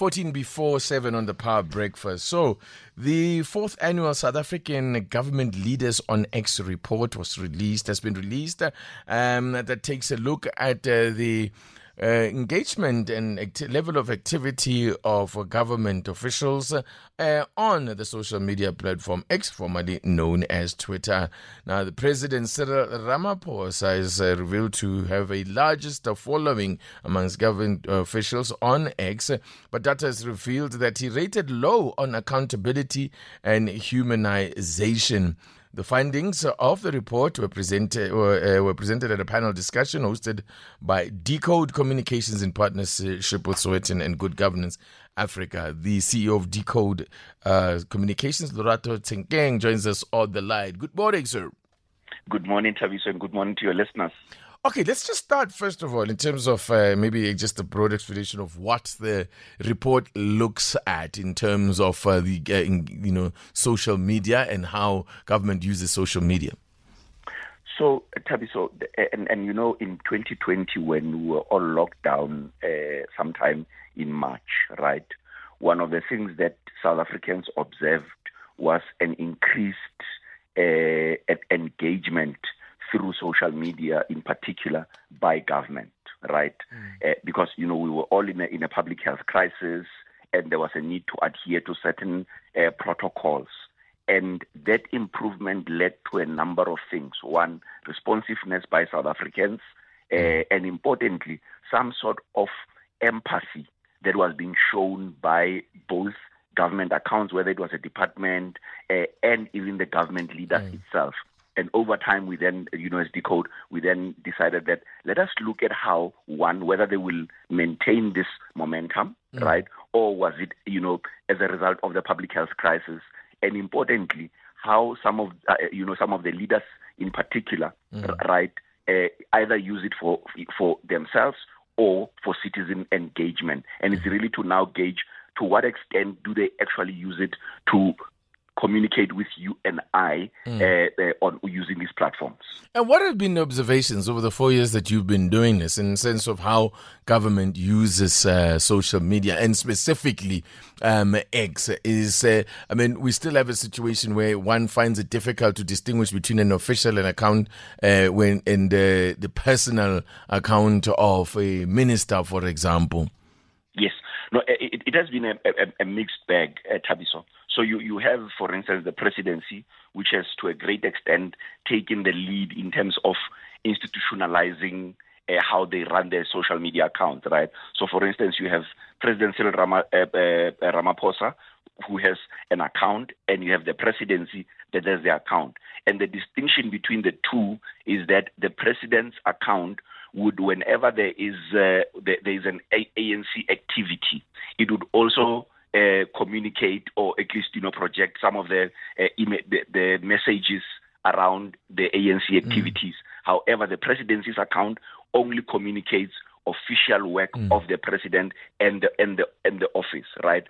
14 before 7 on the Power Breakfast. So, the fourth annual South African Government Leaders on X report was released, has been released, um, that takes a look at uh, the uh, engagement and level of activity of government officials uh, on the social media platform X, formerly known as Twitter. Now, the President Cyril Ramaphosa is uh, revealed to have a largest following amongst government officials on X, but data has revealed that he rated low on accountability and humanization. The findings of the report were presented were, uh, were presented at a panel discussion hosted by Decode Communications in partnership with Sowetan and Good Governance Africa. The CEO of Decode uh, Communications, Lorato Tshenkeng, joins us on the line. Good morning, sir. Good morning, Thabiso, and good morning to your listeners. Okay, let's just start first of all in terms of uh, maybe just a broad explanation of what the report looks at in terms of uh, the uh, in, you know social media and how government uses social media. So, Thabiso, and, and you know, in 2020, when we were all locked down uh, sometime in March, right? One of the things that South Africans observed was an increased uh, engagement through social media, in particular by government, right? Mm. Uh, because you know we were all in a, in a public health crisis, and there was a need to adhere to certain uh, protocols. And that improvement led to a number of things. One, responsiveness by South Africans, uh, and importantly, some sort of empathy that was being shown by both government accounts, whether it was a department uh, and even the government leaders mm. itself. And over time, we then, you know, as Decode, we then decided that let us look at how, one, whether they will maintain this momentum, mm. right? Or was it, you know, as a result of the public health crisis? And importantly, how some of, uh, you know, some of the leaders in particular, mm. right, uh, either use it for, for themselves or for citizen engagement. And it's mm. really to now gauge to what extent do they actually use it to communicate with you and I mm. uh, uh, on using these platforms. And what have been the observations over the four years that you've been doing this in the sense of how government uses uh, social media and specifically um, X? Is, uh, I mean, we still have a situation where one finds it difficult to distinguish between an official and account uh, when in the, the personal account of a minister, for example. Yes. No, it, it has been a, a, a mixed bag, uh, Thabiso. So you, you have, for instance, the presidency, which has to a great extent taken the lead in terms of institutionalizing uh, how they run their social media accounts, right? So, for instance, you have President Cyril Rama, uh, uh, Ramaphosa, who has an account, and you have the presidency that has the account. And the distinction between the two is that the president's account would, whenever there is uh, there, there is an ANC activity, it would also uh, communicate or at least you know project some of the, uh, email, the, the messages around the ANC mm. activities. Mm. However, the presidency's account only communicates official work mm. of the president and the and the and the office, right?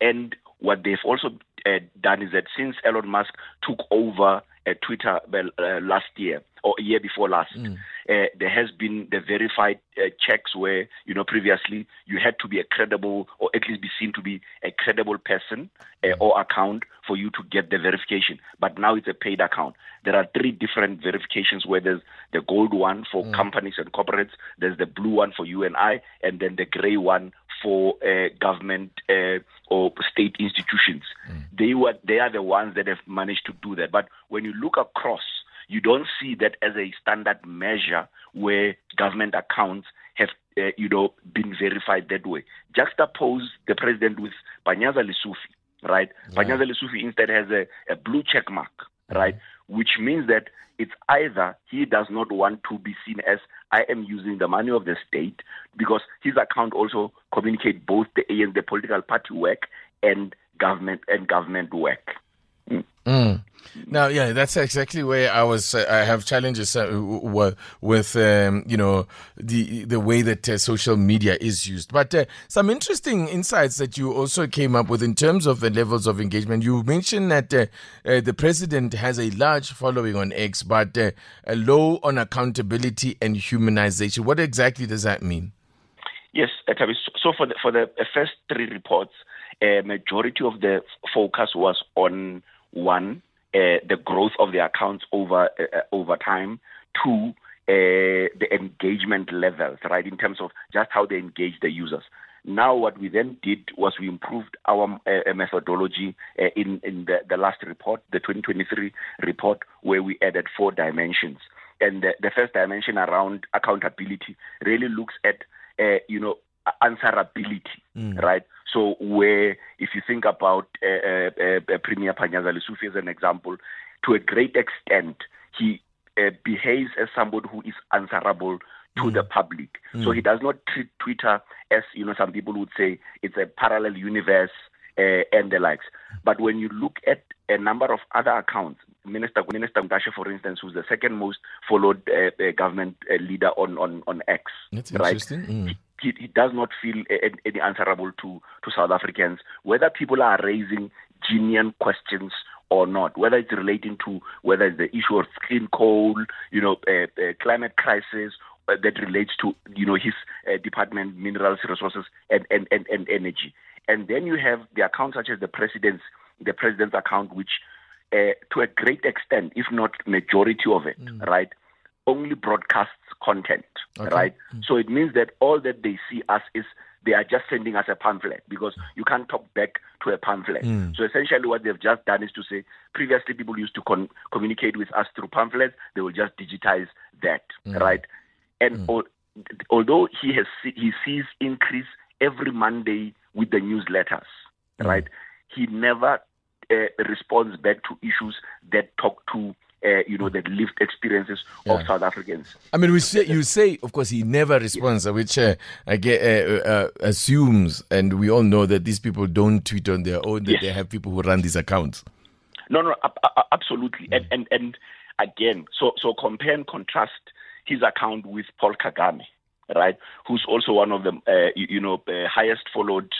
And what they've also uh, done is that since Elon Musk took over uh, Twitter uh, last year or a year before last, mm. Uh, there has been the verified uh, checks where you know previously you had to be a credible or at least be seen to be a credible person uh, mm. or account for you to get the verification. But now it's a paid account. There are three different verifications where there's the gold one for mm. companies and corporates, there's the blue one for you and I, and then the gray one for uh, government uh, or state institutions. Mm. They were they are the ones that have managed to do that. But when you look across you don't see that as a standard measure where government accounts have, uh, you know, been verified that way. Juxtapose the president with Panyaza Lesufi, right? Yeah. Panyaza Lesufi instead has a, a blue check mark, right? Mm-hmm. Which means that it's either he does not want to be seen as I am using the money of the state because his account also communicate both the and the political party work and government and government work. Mm. Now, yeah, that's exactly where I was. Uh, I have challenges uh, w- with, um, you know, the the way that uh, social media is used. But uh, some interesting insights that you also came up with in terms of the levels of engagement. You mentioned that uh, uh, the president has a large following on X, but a low on accountability and humanization. What exactly does that mean? Yes, so for the for the first three reports, a majority of the focus was on one, uh, the growth of the accounts over uh, over time. Two, uh, the engagement levels, right, in terms of just how they engage the users. Now, what we then did was we improved our uh, methodology uh, in in the, the last report, the 2023 report, where we added four dimensions. And the, the first dimension around accountability really looks at, you know, answerability, mm. right? So where, you think about uh, uh, Premier Panyaza Lesufi as an example, to a great extent, he uh, behaves as somebody who is answerable to mm. the public. Mm. So he does not treat Twitter as, you know, some people would say it's a parallel universe uh, and the likes. But when you look at a number of other accounts, Minister Minister Mantashe, for instance, who's the second most followed government uh, leader on, on, on X. That's right? interesting. Mm he, he does not feel any answerable to, to South Africans, whether people are raising genuine questions or not, whether it's relating to whether it's the issue of clean coal, you know, uh, uh, climate crisis uh, that relates to, you know, his uh, department, minerals, resources, and, and, and, and energy. And then you have the accounts such as the president's, the president's account, which uh, to a great extent, if not majority of it, mm. right, only broadcasts content, okay. right? Mm. So it means that all that they see us is they are just sending us a pamphlet because you can't talk back to a pamphlet. Mm. So essentially, what they've just done is to say previously people used to con- communicate with us through pamphlets, they will just digitize that, mm. right? And mm. although he has he sees increase every Monday with the newsletters, mm. right? He never uh, responds back to issues that talk to uh, you know, the lived experiences yeah. of South Africans. I mean, we say you say, of course, he never responds, which uh, I get, uh, uh, assumes, and we all know that these people don't tweet on their own; that yes. they have people who run these accounts. No, no, absolutely, mm. and and and again, so so compare and contrast his account with Paul Kagame, right? Who's also one of the uh, you, you, know uh, highest followed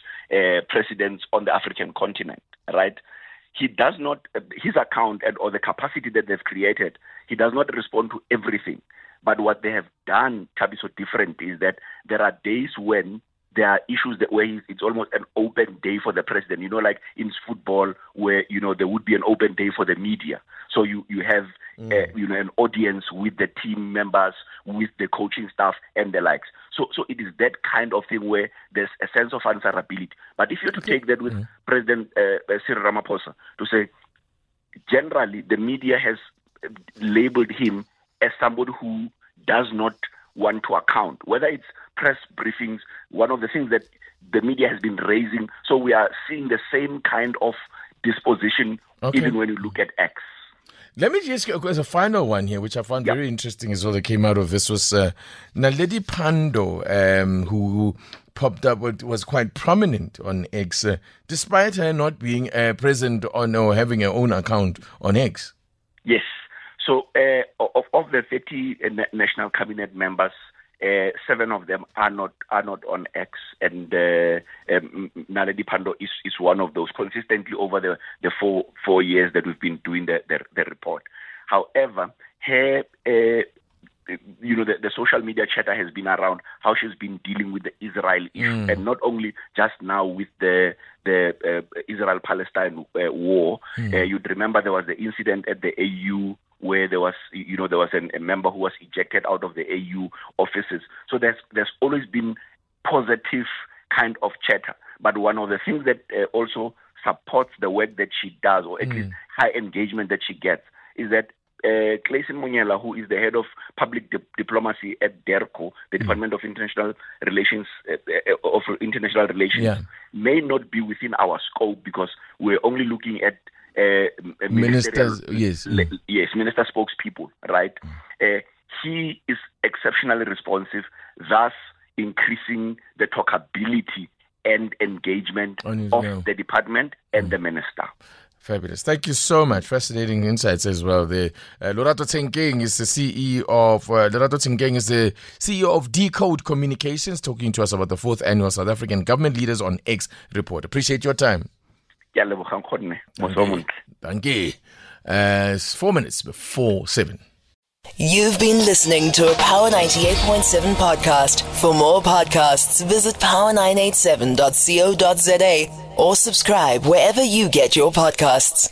presidents on the African continent, right? He does not his account and or the capacity that they've created he does not respond to everything. But what they have done to be so different is that there are days when there are issues that where it's almost an open day for the president. You know, like in football, where you know there would be an open day for the media. So you you have mm. uh, you know an audience with the team members, with the coaching staff, and the likes. So so it is that kind of thing where there's a sense of answerability. But if you're to take that with mm. President uh, uh, Cyril Ramaphosa to say, generally the media has labeled him as somebody who does not want to account, whether it's press briefings, one of the things that the media has been raising. So we are seeing the same kind of disposition okay. even when you look at X. Let me just go as a final one here, which I found yep. very interesting as well. That came out of this was uh, Naledi Pandor, um, who popped up was quite prominent on X, uh, despite her not being uh, present on or having her own account on X. Yes. So uh, of, of the 30 uh, national cabinet members, uh, seven of them are not are not on X, and uh, um, Naledi Pandor is, is one of those consistently over the, the four four years that we've been doing the the, the report. However, her uh, you know the, the social media chatter has been around how she's been dealing with the Israel issue, mm. and not only just now with the the uh, Israel Palestine uh, war. Mm. Uh, you'd remember there was the incident at the AU where there was, you know, there was an, a member who was ejected out of the AU offices. So there's there's always been positive kind of chatter. But one of the things that uh, also supports the work that she does, or at mm. least high engagement that she gets, is that uh, Clayson Monyela, who is the head of public di- diplomacy at DIRCO, the mm. Department of International Relations, uh, uh, of International Relations, yeah. may not be within our scope because we're only looking at uh, ministers, yes, le, yes, minister spokespeople, right? Mm. Uh, he is exceptionally responsive, thus increasing the talkability and engagement of the department and mm. the minister. Fabulous. Thank you so much. Fascinating insights as well there. Uh, Lorato Tshenkeng is the CEO of uh, Lorato is the CEO of Decode Communications talking to us about the fourth annual South African Government Leaders on X report. Appreciate your time. Thank you. Uh, it's four minutes before seven. You've been listening to a Power 98.7 podcast. For more podcasts, visit power987.co.za or subscribe wherever you get your podcasts.